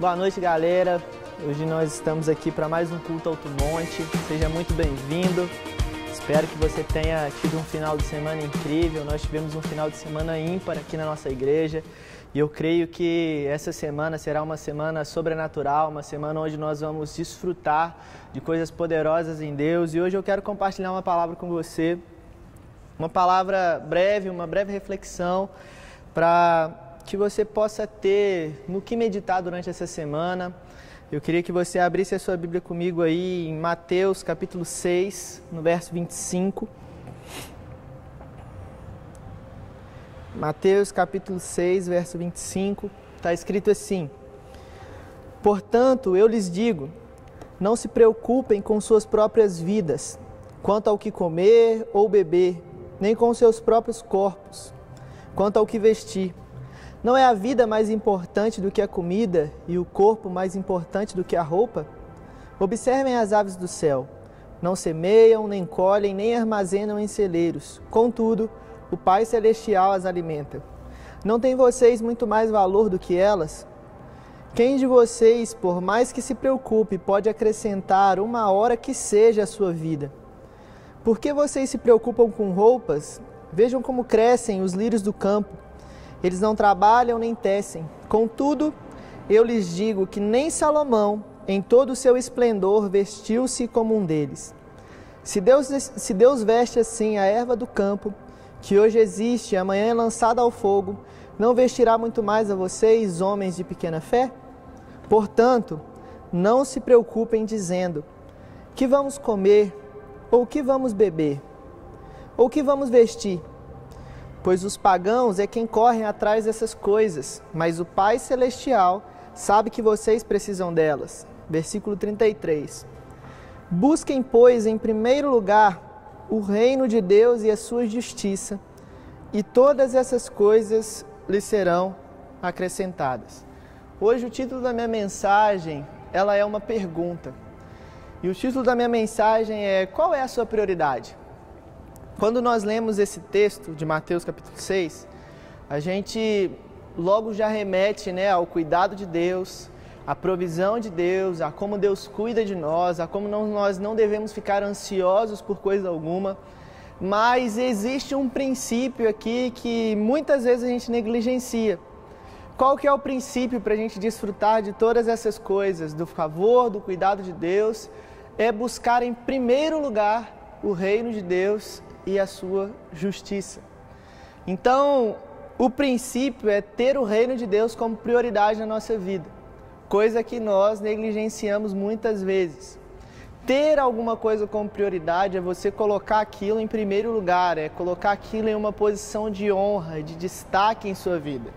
Boa noite, galera. Hoje nós estamos aqui para mais um culto Alto Monte. Seja muito bem-vindo. Espero que você tenha tido um final de semana incrível. Nós tivemos um final de semana ímpar aqui na nossa igreja. E eu creio que essa semana será uma semana sobrenatural, uma semana onde nós vamos desfrutar de coisas poderosas em Deus. E hoje eu quero compartilhar uma palavra com você, uma palavra breve, uma breve reflexão para que você possa ter no que meditar durante essa semana. Eu queria que você abrisse a sua Bíblia comigo aí em Mateus capítulo 6, no verso 25. Mateus capítulo 6, verso 25, está escrito assim: Portanto, eu lhes digo, não se preocupem com suas próprias vidas, quanto ao que comer ou beber, nem com seus próprios corpos, quanto ao que vestir. Não é a vida mais importante do que a comida e o corpo mais importante do que a roupa? Observem as aves do céu. Não semeiam, nem colhem, nem armazenam em celeiros. Contudo, o Pai Celestial as alimenta. Não tem vocês muito mais valor do que elas? Quem de vocês, por mais que se preocupe, pode acrescentar uma hora que seja a sua vida? Por que vocês se preocupam com roupas? Vejam como crescem os lírios do campo. Eles não trabalham nem tecem. Contudo, eu lhes digo que nem Salomão, em todo o seu esplendor, vestiu-se como um deles. Se Deus, se Deus veste assim a erva do campo, que hoje existe e amanhã é lançada ao fogo, não vestirá muito mais a vocês, homens de pequena fé? Portanto, não se preocupem dizendo: que vamos comer, ou que vamos beber, ou que vamos vestir pois os pagãos é quem correm atrás dessas coisas, mas o Pai Celestial sabe que vocês precisam delas. Versículo 33. Busquem, pois, em primeiro lugar o reino de Deus e a sua justiça, e todas essas coisas lhes serão acrescentadas. Hoje o título da minha mensagem, ela é uma pergunta. E o título da minha mensagem é: qual é a sua prioridade? Quando nós lemos esse texto de Mateus capítulo 6, a gente logo já remete né, ao cuidado de Deus, à provisão de Deus, a como Deus cuida de nós, a como não, nós não devemos ficar ansiosos por coisa alguma. Mas existe um princípio aqui que muitas vezes a gente negligencia. Qual que é o princípio para a gente desfrutar de todas essas coisas, do favor, do cuidado de Deus? É buscar em primeiro lugar o reino de Deus e a sua justiça. Então, o princípio é ter o reino de Deus como prioridade na nossa vida, coisa que nós negligenciamos muitas vezes. Ter alguma coisa como prioridade é você colocar aquilo em primeiro lugar, é colocar aquilo em uma posição de honra, de destaque em sua vida.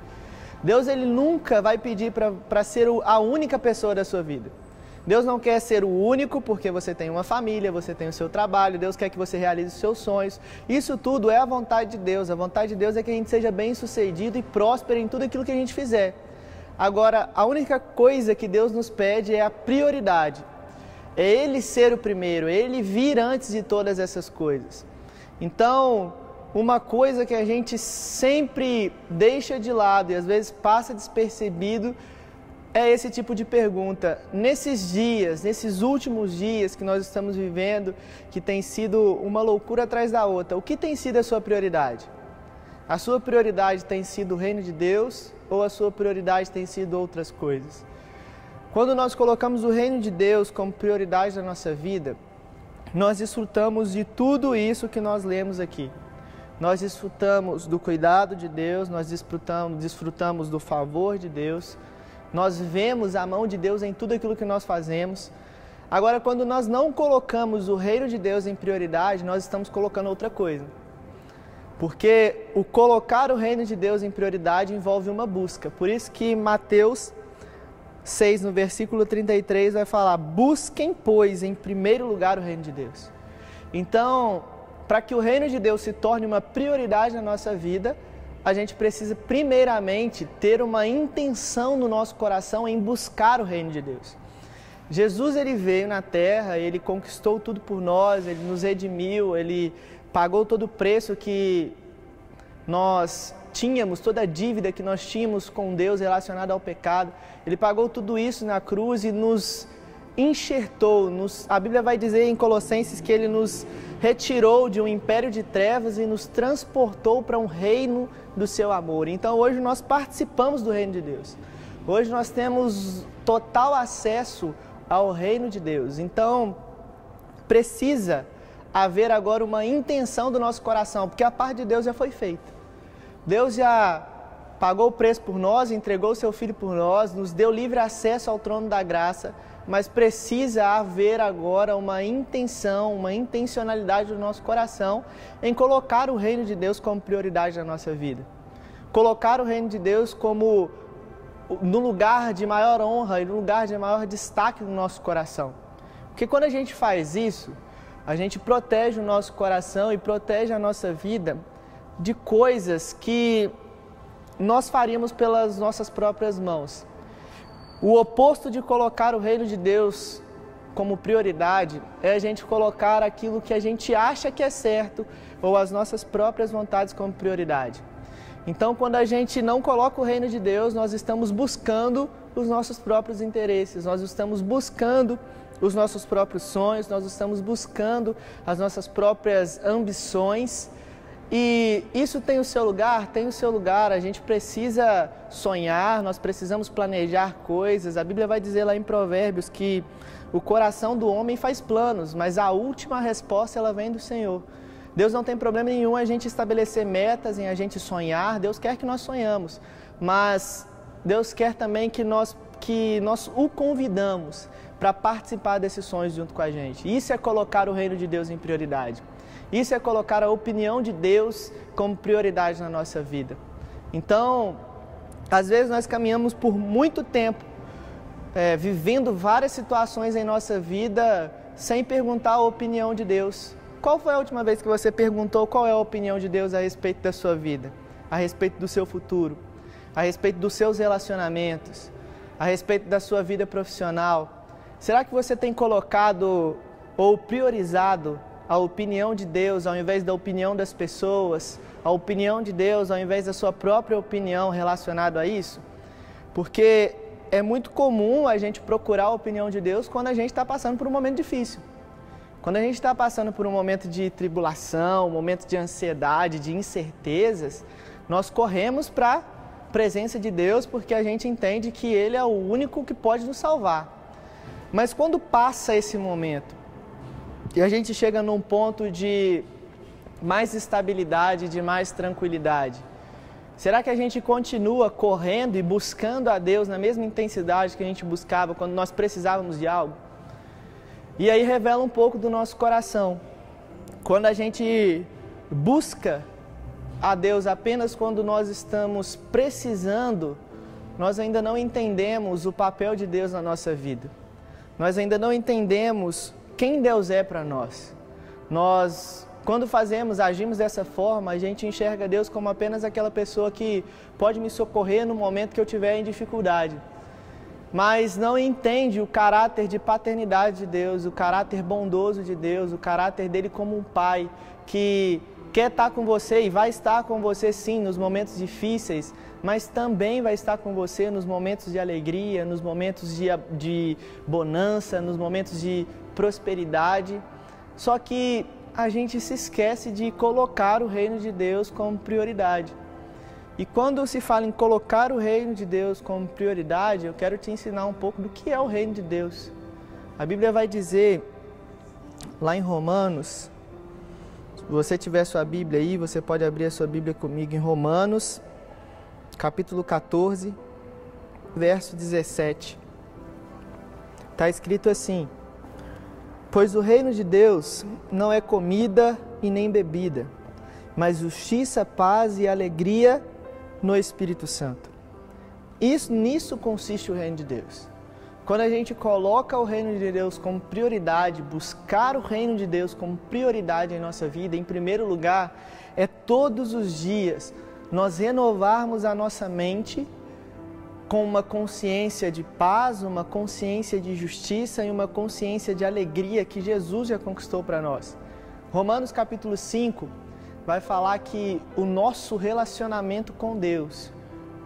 Deus ele nunca vai pedir para ser a única pessoa da sua vida. Deus não quer ser o único porque você tem uma família, você tem o seu trabalho, Deus quer que você realize os seus sonhos. Isso tudo é a vontade de Deus. A vontade de Deus é que a gente seja bem sucedido e próspero em tudo aquilo que a gente fizer. Agora, a única coisa que Deus nos pede é a prioridade. É Ele ser o primeiro, é Ele vir antes de todas essas coisas. Então, uma coisa que a gente sempre deixa de lado e às vezes passa despercebido é esse tipo de pergunta. Nesses dias, nesses últimos dias que nós estamos vivendo, que tem sido uma loucura atrás da outra, o que tem sido a sua prioridade? A sua prioridade tem sido o reino de Deus ou a sua prioridade tem sido outras coisas? Quando nós colocamos o reino de Deus como prioridade da nossa vida, nós desfrutamos de tudo isso que nós lemos aqui. Nós desfrutamos do cuidado de Deus, nós desfrutamos, desfrutamos do favor de Deus, nós vemos a mão de Deus em tudo aquilo que nós fazemos. Agora, quando nós não colocamos o reino de Deus em prioridade, nós estamos colocando outra coisa. Porque o colocar o reino de Deus em prioridade envolve uma busca. Por isso que Mateus 6, no versículo 33, vai falar: Busquem, pois, em primeiro lugar o reino de Deus. Então, para que o reino de Deus se torne uma prioridade na nossa vida, a gente precisa primeiramente ter uma intenção no nosso coração em buscar o reino de Deus. Jesus ele veio na terra, ele conquistou tudo por nós, ele nos redimiu, ele pagou todo o preço que nós tínhamos, toda a dívida que nós tínhamos com Deus relacionada ao pecado. Ele pagou tudo isso na cruz e nos enxertou. Nos, a Bíblia vai dizer em Colossenses que ele nos retirou de um império de trevas e nos transportou para um reino do seu amor. Então hoje nós participamos do reino de Deus. Hoje nós temos total acesso ao reino de Deus. Então precisa haver agora uma intenção do nosso coração, porque a parte de Deus já foi feita. Deus já pagou o preço por nós, entregou o seu filho por nós, nos deu livre acesso ao trono da graça, mas precisa haver agora uma intenção, uma intencionalidade do nosso coração em colocar o reino de Deus como prioridade na nossa vida. Colocar o reino de Deus como no lugar de maior honra e no lugar de maior destaque no nosso coração. Porque quando a gente faz isso, a gente protege o nosso coração e protege a nossa vida de coisas que nós faríamos pelas nossas próprias mãos. O oposto de colocar o reino de Deus como prioridade é a gente colocar aquilo que a gente acha que é certo ou as nossas próprias vontades como prioridade. Então, quando a gente não coloca o reino de Deus, nós estamos buscando os nossos próprios interesses, nós estamos buscando os nossos próprios sonhos, nós estamos buscando as nossas próprias ambições e isso tem o seu lugar? Tem o seu lugar. A gente precisa sonhar, nós precisamos planejar coisas. A Bíblia vai dizer lá em Provérbios que o coração do homem faz planos, mas a última resposta ela vem do Senhor. Deus não tem problema nenhum a gente estabelecer metas, em a gente sonhar. Deus quer que nós sonhamos, mas Deus quer também que nós que nós o convidamos para participar desses sonhos junto com a gente. Isso é colocar o reino de Deus em prioridade. Isso é colocar a opinião de Deus como prioridade na nossa vida. Então, às vezes nós caminhamos por muito tempo, é, vivendo várias situações em nossa vida sem perguntar a opinião de Deus. Qual foi a última vez que você perguntou qual é a opinião de Deus a respeito da sua vida, a respeito do seu futuro, a respeito dos seus relacionamentos, a respeito da sua vida profissional? Será que você tem colocado ou priorizado a opinião de Deus ao invés da opinião das pessoas, a opinião de Deus ao invés da sua própria opinião relacionada a isso? Porque é muito comum a gente procurar a opinião de Deus quando a gente está passando por um momento difícil. Quando a gente está passando por um momento de tribulação, um momento de ansiedade, de incertezas, nós corremos para a presença de Deus porque a gente entende que Ele é o único que pode nos salvar. Mas quando passa esse momento, e a gente chega num ponto de mais estabilidade, de mais tranquilidade. Será que a gente continua correndo e buscando a Deus na mesma intensidade que a gente buscava quando nós precisávamos de algo? E aí revela um pouco do nosso coração. Quando a gente busca a Deus apenas quando nós estamos precisando, nós ainda não entendemos o papel de Deus na nossa vida. Nós ainda não entendemos quem Deus é para nós. Nós, quando fazemos, agimos dessa forma, a gente enxerga Deus como apenas aquela pessoa que pode me socorrer no momento que eu tiver em dificuldade. Mas não entende o caráter de paternidade de Deus, o caráter bondoso de Deus, o caráter dele como um pai que quer estar com você e vai estar com você sim nos momentos difíceis, mas também vai estar com você nos momentos de alegria, nos momentos de, de bonança, nos momentos de prosperidade. Só que a gente se esquece de colocar o reino de Deus como prioridade. E quando se fala em colocar o reino de Deus como prioridade, eu quero te ensinar um pouco do que é o reino de Deus. A Bíblia vai dizer lá em Romanos, se você tiver sua Bíblia aí, você pode abrir a sua Bíblia comigo em Romanos, capítulo 14, verso 17. Está escrito assim: Pois o reino de Deus não é comida e nem bebida, mas justiça, paz e alegria no Espírito Santo. Isso, nisso consiste o reino de Deus. Quando a gente coloca o reino de Deus como prioridade, buscar o reino de Deus como prioridade em nossa vida, em primeiro lugar, é todos os dias nós renovarmos a nossa mente com uma consciência de paz, uma consciência de justiça e uma consciência de alegria que Jesus já conquistou para nós. Romanos capítulo 5 vai falar que o nosso relacionamento com Deus,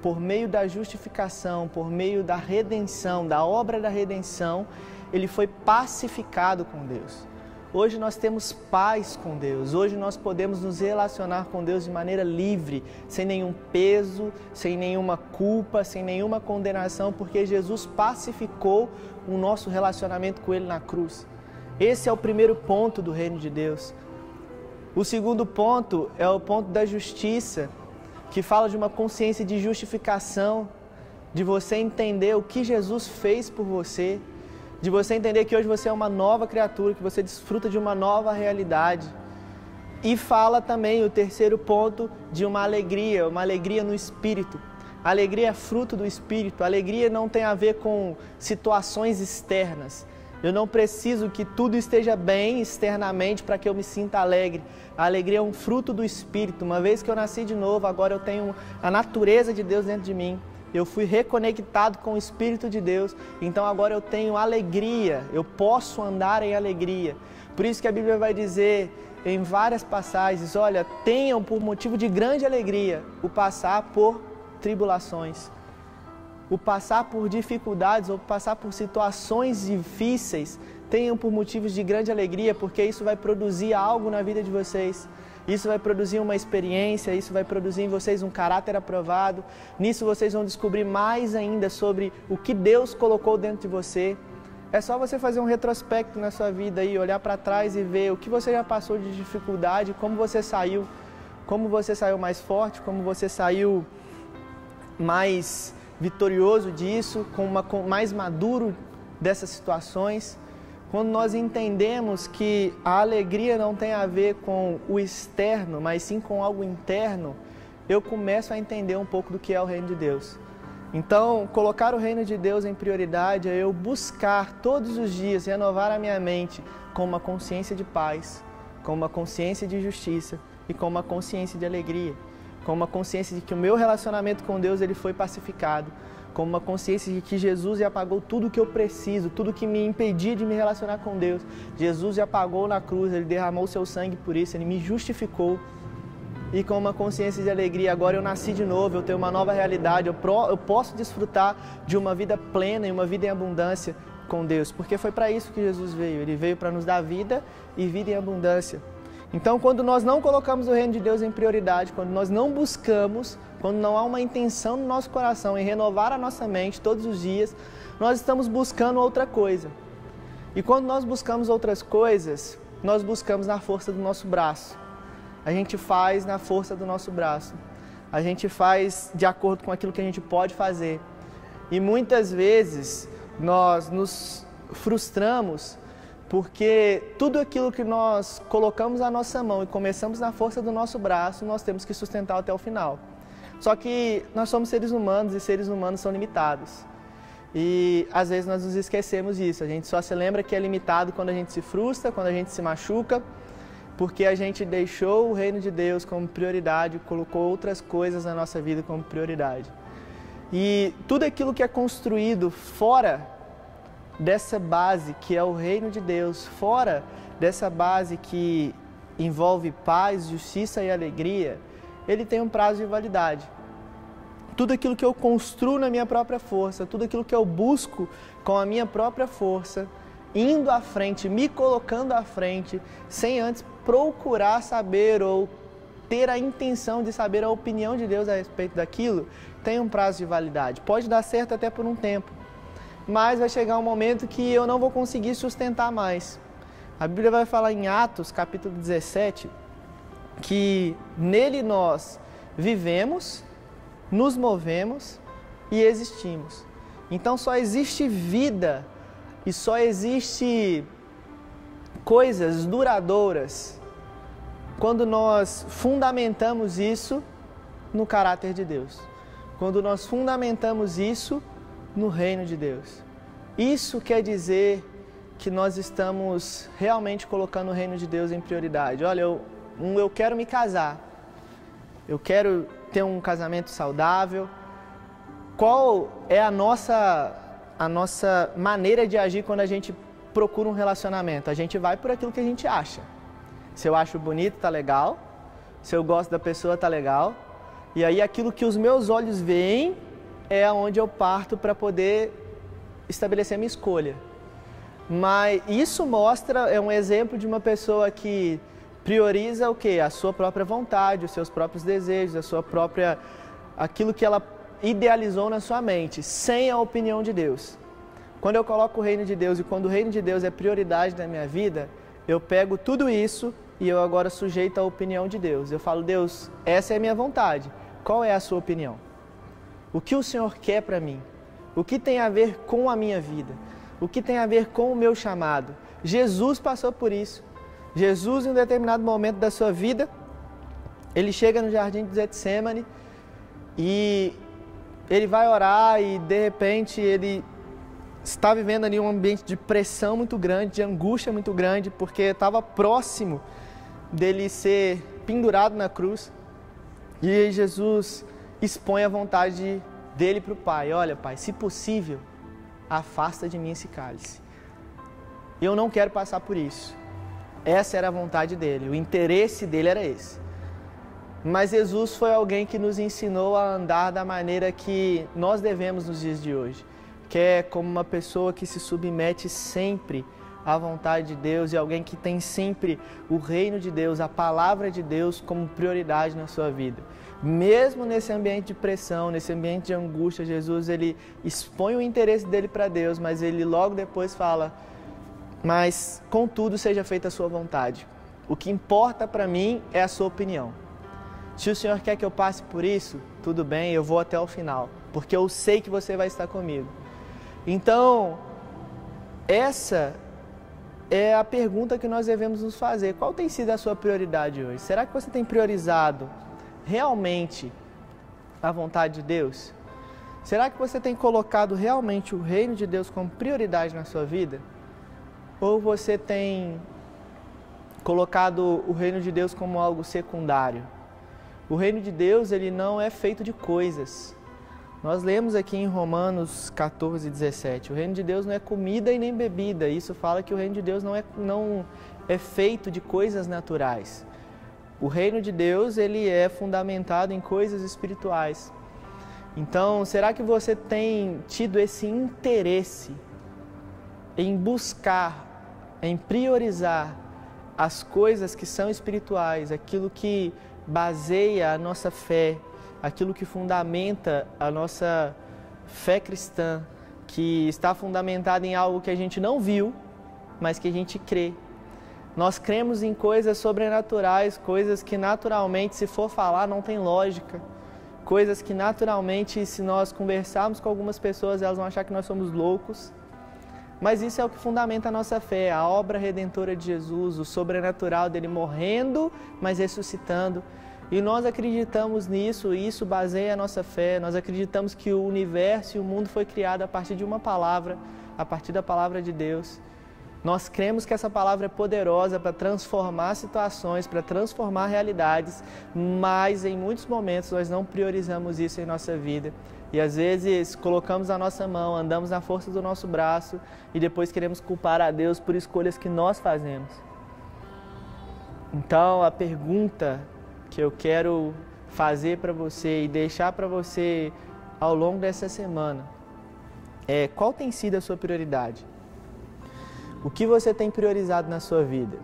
por meio da justificação, por meio da redenção, da obra da redenção, ele foi pacificado com Deus. Hoje nós temos paz com Deus. Hoje nós podemos nos relacionar com Deus de maneira livre, sem nenhum peso, sem nenhuma culpa, sem nenhuma condenação, porque Jesus pacificou o nosso relacionamento com Ele na cruz. Esse é o primeiro ponto do reino de Deus. O segundo ponto é o ponto da justiça, que fala de uma consciência de justificação, de você entender o que Jesus fez por você, de você entender que hoje você é uma nova criatura, que você desfruta de uma nova realidade. E fala também o terceiro ponto de uma alegria, uma alegria no espírito. Alegria é fruto do espírito. Alegria não tem a ver com situações externas. Eu não preciso que tudo esteja bem externamente para que eu me sinta alegre. A alegria é um fruto do espírito. Uma vez que eu nasci de novo, agora eu tenho a natureza de Deus dentro de mim eu fui reconectado com o Espírito de Deus, então agora eu tenho alegria, eu posso andar em alegria. Por isso que a Bíblia vai dizer em várias passagens: olha, tenham por motivo de grande alegria o passar por tribulações, o passar por dificuldades ou passar por situações difíceis. Tenham por motivos de grande alegria, porque isso vai produzir algo na vida de vocês. Isso vai produzir uma experiência, isso vai produzir em vocês um caráter aprovado. Nisso vocês vão descobrir mais ainda sobre o que Deus colocou dentro de você. É só você fazer um retrospecto na sua vida e olhar para trás e ver o que você já passou de dificuldade, como você saiu, como você saiu mais forte, como você saiu mais vitorioso disso, com uma, com mais maduro dessas situações. Quando nós entendemos que a alegria não tem a ver com o externo, mas sim com algo interno, eu começo a entender um pouco do que é o reino de Deus. Então, colocar o reino de Deus em prioridade é eu buscar todos os dias renovar a minha mente com uma consciência de paz, com uma consciência de justiça e com uma consciência de alegria, com uma consciência de que o meu relacionamento com Deus ele foi pacificado, com uma consciência de que Jesus já pagou tudo que eu preciso, tudo que me impedia de me relacionar com Deus. Jesus já pagou na cruz, ele derramou seu sangue por isso, ele me justificou. E com uma consciência de alegria, agora eu nasci de novo, eu tenho uma nova realidade, eu, pro, eu posso desfrutar de uma vida plena e uma vida em abundância com Deus, porque foi para isso que Jesus veio. Ele veio para nos dar vida e vida em abundância. Então, quando nós não colocamos o reino de Deus em prioridade, quando nós não buscamos, quando não há uma intenção no nosso coração em renovar a nossa mente todos os dias, nós estamos buscando outra coisa. E quando nós buscamos outras coisas, nós buscamos na força do nosso braço. A gente faz na força do nosso braço. A gente faz de acordo com aquilo que a gente pode fazer. E muitas vezes nós nos frustramos porque tudo aquilo que nós colocamos na nossa mão e começamos na força do nosso braço, nós temos que sustentar até o final. Só que nós somos seres humanos e seres humanos são limitados. E às vezes nós nos esquecemos disso. A gente só se lembra que é limitado quando a gente se frustra, quando a gente se machuca, porque a gente deixou o reino de Deus como prioridade, colocou outras coisas na nossa vida como prioridade. E tudo aquilo que é construído fora dessa base que é o reino de Deus, fora dessa base que envolve paz, justiça e alegria, ele tem um prazo de validade. Tudo aquilo que eu construo na minha própria força, tudo aquilo que eu busco com a minha própria força, indo à frente, me colocando à frente, sem antes procurar saber ou ter a intenção de saber a opinião de Deus a respeito daquilo, tem um prazo de validade. Pode dar certo até por um tempo, mas vai chegar um momento que eu não vou conseguir sustentar mais. A Bíblia vai falar em Atos, capítulo 17, que nele nós vivemos, nos movemos e existimos. Então só existe vida e só existe coisas duradouras quando nós fundamentamos isso no caráter de Deus. Quando nós fundamentamos isso no reino de Deus. Isso quer dizer que nós estamos realmente colocando o reino de Deus em prioridade. Olha, eu, um, eu quero me casar, eu quero ter um casamento saudável. Qual é a nossa, a nossa maneira de agir quando a gente procura um relacionamento? A gente vai por aquilo que a gente acha. Se eu acho bonito, tá legal. se eu gosto da pessoa, tá legal. E aí aquilo que os meus olhos veem é onde eu parto para poder estabelecer a minha escolha. Mas isso mostra, é um exemplo de uma pessoa que prioriza o que? A sua própria vontade, os seus próprios desejos, a sua própria aquilo que ela idealizou na sua mente, sem a opinião de Deus. Quando eu coloco o reino de Deus e quando o reino de Deus é prioridade na minha vida, eu pego tudo isso e eu agora sujeito à opinião de Deus. Eu falo, Deus, essa é a minha vontade. Qual é a sua opinião? O que o Senhor quer para mim? O que tem a ver com a minha vida? O que tem a ver com o meu chamado? Jesus passou por isso. Jesus, em um determinado momento da sua vida, ele chega no jardim de Getsemane e ele vai orar e de repente ele está vivendo ali um ambiente de pressão muito grande, de angústia muito grande, porque estava próximo dele ser pendurado na cruz. E Jesus expõe a vontade dele para o Pai: Olha, Pai, se possível, afasta de mim esse cálice. Eu não quero passar por isso. Essa era a vontade dele, o interesse dele era esse. Mas Jesus foi alguém que nos ensinou a andar da maneira que nós devemos nos dias de hoje, que é como uma pessoa que se submete sempre à vontade de Deus e alguém que tem sempre o reino de Deus, a palavra de Deus como prioridade na sua vida. Mesmo nesse ambiente de pressão, nesse ambiente de angústia, Jesus ele expõe o interesse dele para Deus, mas ele logo depois fala: mas contudo seja feita a sua vontade. O que importa para mim é a sua opinião. Se o Senhor quer que eu passe por isso, tudo bem, eu vou até o final, porque eu sei que você vai estar comigo. Então, essa é a pergunta que nós devemos nos fazer. Qual tem sido a sua prioridade hoje? Será que você tem priorizado realmente a vontade de Deus? Será que você tem colocado realmente o reino de Deus como prioridade na sua vida? Ou você tem colocado o reino de Deus como algo secundário? O reino de Deus, ele não é feito de coisas. Nós lemos aqui em Romanos 14, 17, o reino de Deus não é comida e nem bebida. Isso fala que o reino de Deus não é, não é feito de coisas naturais. O reino de Deus, ele é fundamentado em coisas espirituais. Então, será que você tem tido esse interesse em buscar em priorizar as coisas que são espirituais, aquilo que baseia a nossa fé, aquilo que fundamenta a nossa fé cristã, que está fundamentada em algo que a gente não viu, mas que a gente crê. Nós cremos em coisas sobrenaturais, coisas que naturalmente, se for falar, não tem lógica. Coisas que naturalmente, se nós conversarmos com algumas pessoas, elas vão achar que nós somos loucos. Mas isso é o que fundamenta a nossa fé, a obra redentora de Jesus, o sobrenatural dele morrendo, mas ressuscitando. E nós acreditamos nisso, e isso baseia a nossa fé. Nós acreditamos que o universo e o mundo foi criado a partir de uma palavra, a partir da palavra de Deus. Nós cremos que essa palavra é poderosa para transformar situações, para transformar realidades, mas em muitos momentos nós não priorizamos isso em nossa vida. E às vezes colocamos a nossa mão, andamos na força do nosso braço e depois queremos culpar a Deus por escolhas que nós fazemos. Então a pergunta que eu quero fazer para você e deixar para você ao longo dessa semana é qual tem sido a sua prioridade? O que você tem priorizado na sua vida?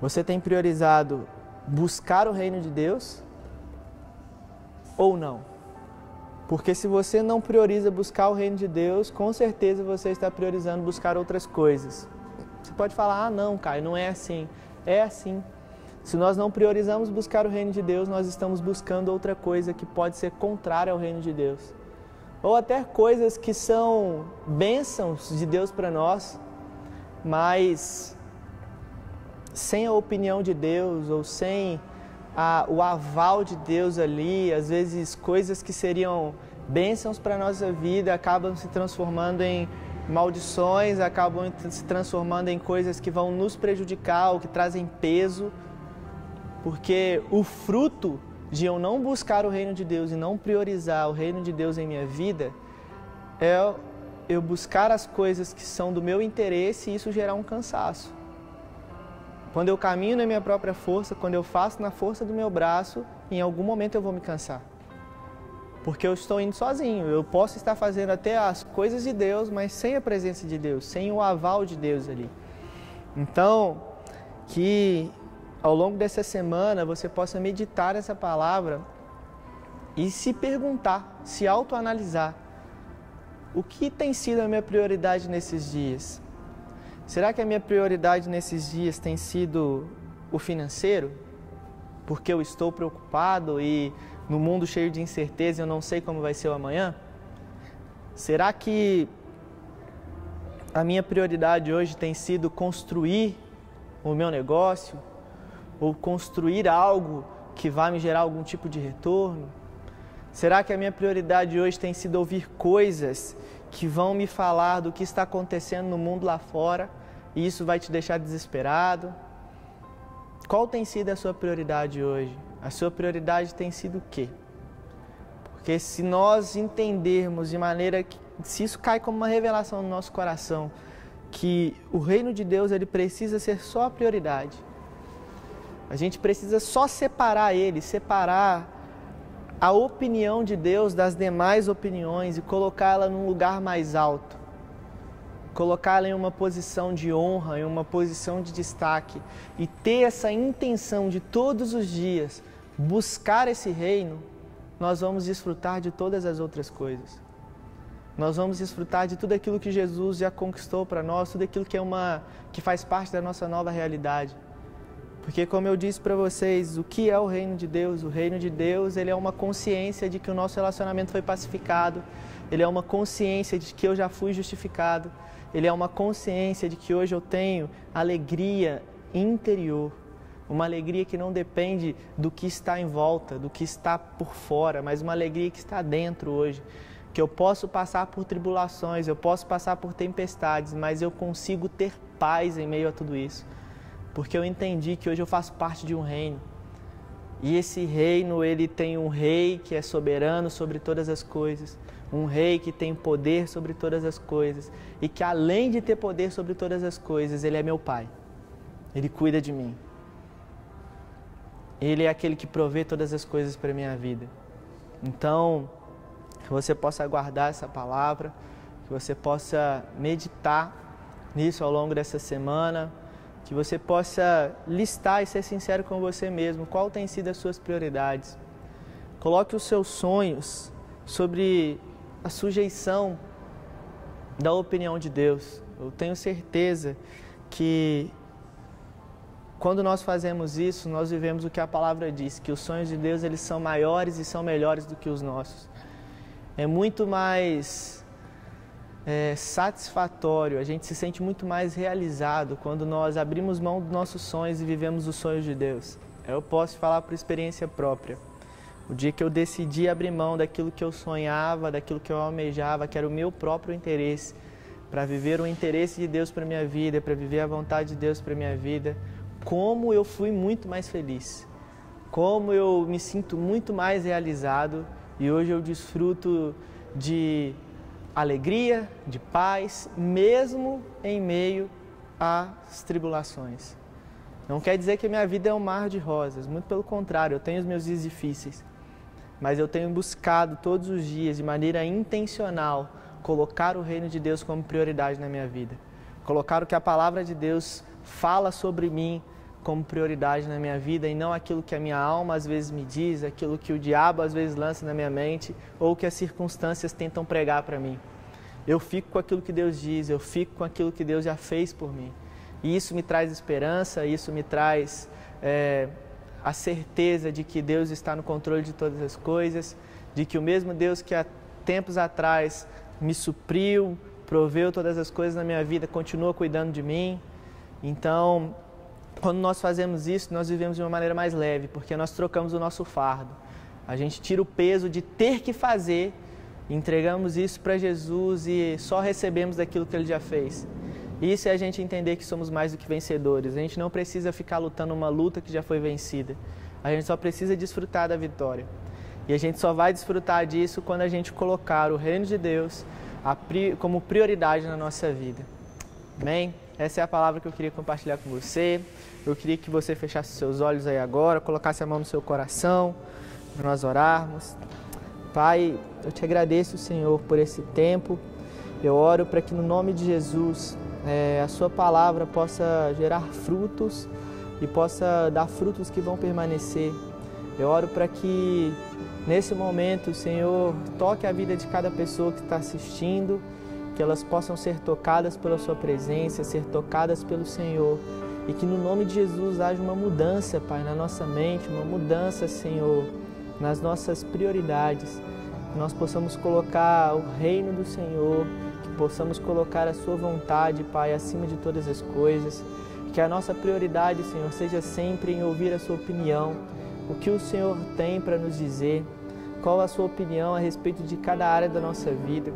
Você tem priorizado buscar o reino de Deus ou não? Porque se você não prioriza buscar o reino de Deus, com certeza você está priorizando buscar outras coisas. Você pode falar: "Ah, não, Caio, não é assim". É assim. Se nós não priorizamos buscar o reino de Deus, nós estamos buscando outra coisa que pode ser contrária ao reino de Deus. Ou até coisas que são bênçãos de Deus para nós, mas sem a opinião de Deus ou sem a, o aval de Deus ali, às vezes coisas que seriam bênçãos para a nossa vida acabam se transformando em maldições, acabam se transformando em coisas que vão nos prejudicar ou que trazem peso, porque o fruto de eu não buscar o reino de Deus e não priorizar o reino de Deus em minha vida é eu buscar as coisas que são do meu interesse e isso gerar um cansaço. Quando eu caminho na minha própria força, quando eu faço na força do meu braço, em algum momento eu vou me cansar. Porque eu estou indo sozinho. Eu posso estar fazendo até as coisas de Deus, mas sem a presença de Deus, sem o aval de Deus ali. Então, que ao longo dessa semana você possa meditar essa palavra e se perguntar, se autoanalisar: o que tem sido a minha prioridade nesses dias? Será que a minha prioridade nesses dias tem sido o financeiro? Porque eu estou preocupado e no mundo cheio de incerteza eu não sei como vai ser o amanhã? Será que a minha prioridade hoje tem sido construir o meu negócio ou construir algo que vai me gerar algum tipo de retorno? Será que a minha prioridade hoje tem sido ouvir coisas que vão me falar do que está acontecendo no mundo lá fora e isso vai te deixar desesperado? Qual tem sido a sua prioridade hoje? A sua prioridade tem sido o quê? Porque se nós entendermos de maneira que, se isso cai como uma revelação no nosso coração, que o reino de Deus ele precisa ser só a prioridade. A gente precisa só separar ele, separar a opinião de Deus das demais opiniões e colocá-la num lugar mais alto. Colocá-la em uma posição de honra, em uma posição de destaque e ter essa intenção de todos os dias buscar esse reino, nós vamos desfrutar de todas as outras coisas. Nós vamos desfrutar de tudo aquilo que Jesus já conquistou para nós, tudo aquilo que é uma que faz parte da nossa nova realidade. Porque como eu disse para vocês, o que é o reino de Deus? O reino de Deus, ele é uma consciência de que o nosso relacionamento foi pacificado. Ele é uma consciência de que eu já fui justificado. Ele é uma consciência de que hoje eu tenho alegria interior. Uma alegria que não depende do que está em volta, do que está por fora, mas uma alegria que está dentro hoje. Que eu posso passar por tribulações, eu posso passar por tempestades, mas eu consigo ter paz em meio a tudo isso porque eu entendi que hoje eu faço parte de um reino. E esse reino, ele tem um rei que é soberano sobre todas as coisas, um rei que tem poder sobre todas as coisas e que além de ter poder sobre todas as coisas, ele é meu pai. Ele cuida de mim. Ele é aquele que provê todas as coisas para minha vida. Então, que você possa guardar essa palavra, que você possa meditar nisso ao longo dessa semana, que você possa listar e ser sincero com você mesmo, qual tem sido as suas prioridades. Coloque os seus sonhos sobre a sujeição da opinião de Deus. Eu tenho certeza que quando nós fazemos isso, nós vivemos o que a palavra diz, que os sonhos de Deus eles são maiores e são melhores do que os nossos. É muito mais é, satisfatório, a gente se sente muito mais realizado quando nós abrimos mão dos nossos sonhos e vivemos os sonhos de Deus. Eu posso falar por experiência própria. O dia que eu decidi abrir mão daquilo que eu sonhava, daquilo que eu almejava, que era o meu próprio interesse, para viver o interesse de Deus para minha vida, para viver a vontade de Deus para minha vida, como eu fui muito mais feliz. Como eu me sinto muito mais realizado e hoje eu desfruto de alegria, de paz, mesmo em meio às tribulações. Não quer dizer que minha vida é um mar de rosas, muito pelo contrário, eu tenho os meus dias difíceis. Mas eu tenho buscado todos os dias, de maneira intencional, colocar o reino de Deus como prioridade na minha vida. Colocar o que a palavra de Deus fala sobre mim como prioridade na minha vida e não aquilo que a minha alma às vezes me diz, aquilo que o diabo às vezes lança na minha mente ou que as circunstâncias tentam pregar para mim. Eu fico com aquilo que Deus diz, eu fico com aquilo que Deus já fez por mim. E isso me traz esperança, isso me traz é, a certeza de que Deus está no controle de todas as coisas, de que o mesmo Deus que há tempos atrás me supriu, proveu todas as coisas na minha vida, continua cuidando de mim. Então, quando nós fazemos isso, nós vivemos de uma maneira mais leve, porque nós trocamos o nosso fardo. A gente tira o peso de ter que fazer, entregamos isso para Jesus e só recebemos daquilo que ele já fez. Isso é a gente entender que somos mais do que vencedores. A gente não precisa ficar lutando uma luta que já foi vencida. A gente só precisa desfrutar da vitória. E a gente só vai desfrutar disso quando a gente colocar o reino de Deus como prioridade na nossa vida. Amém? Essa é a palavra que eu queria compartilhar com você. Eu queria que você fechasse seus olhos aí agora, colocasse a mão no seu coração, para nós orarmos. Pai, eu te agradeço, Senhor, por esse tempo. Eu oro para que no nome de Jesus é, a Sua palavra possa gerar frutos e possa dar frutos que vão permanecer. Eu oro para que nesse momento, Senhor, toque a vida de cada pessoa que está assistindo que elas possam ser tocadas pela Sua presença, ser tocadas pelo Senhor. E que no nome de Jesus haja uma mudança, Pai, na nossa mente, uma mudança, Senhor, nas nossas prioridades. Que nós possamos colocar o reino do Senhor, que possamos colocar a Sua vontade, Pai, acima de todas as coisas. Que a nossa prioridade, Senhor, seja sempre em ouvir a Sua opinião, o que o Senhor tem para nos dizer, qual a Sua opinião a respeito de cada área da nossa vida.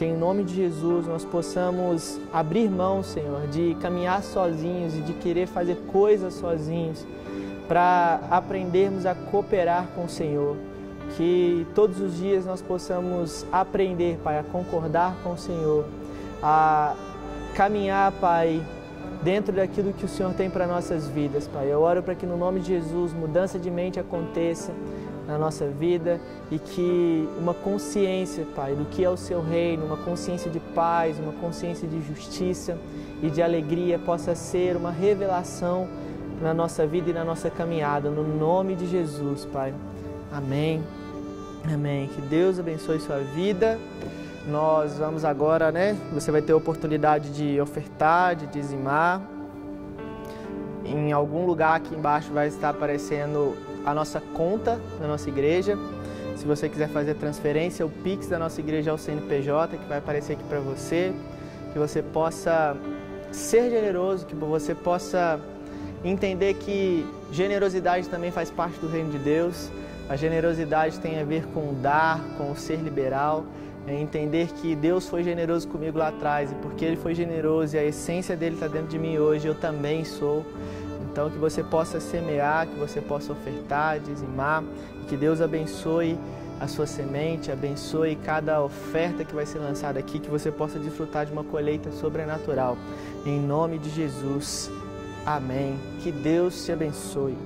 Que em nome de Jesus nós possamos abrir mão, Senhor, de caminhar sozinhos e de querer fazer coisas sozinhos, para aprendermos a cooperar com o Senhor. Que todos os dias nós possamos aprender, Pai, a concordar com o Senhor, a caminhar, Pai, dentro daquilo que o Senhor tem para nossas vidas, Pai. Eu oro para que no nome de Jesus mudança de mente aconteça na nossa vida e que uma consciência, Pai, do que é o seu reino, uma consciência de paz, uma consciência de justiça e de alegria possa ser uma revelação na nossa vida e na nossa caminhada, no nome de Jesus, Pai. Amém. Amém. Que Deus abençoe sua vida. Nós vamos agora, né? Você vai ter a oportunidade de ofertar, de dizimar. Em algum lugar aqui embaixo vai estar aparecendo a nossa conta da nossa igreja. Se você quiser fazer transferência, o Pix da nossa igreja é o CNPJ, que vai aparecer aqui para você. Que você possa ser generoso, que você possa entender que generosidade também faz parte do reino de Deus. A generosidade tem a ver com dar, com o ser liberal, é entender que Deus foi generoso comigo lá atrás e porque Ele foi generoso e a essência dele está dentro de mim hoje, eu também sou. Então, que você possa semear, que você possa ofertar, dizimar, que Deus abençoe a sua semente, abençoe cada oferta que vai ser lançada aqui, que você possa desfrutar de uma colheita sobrenatural. Em nome de Jesus. Amém. Que Deus te abençoe.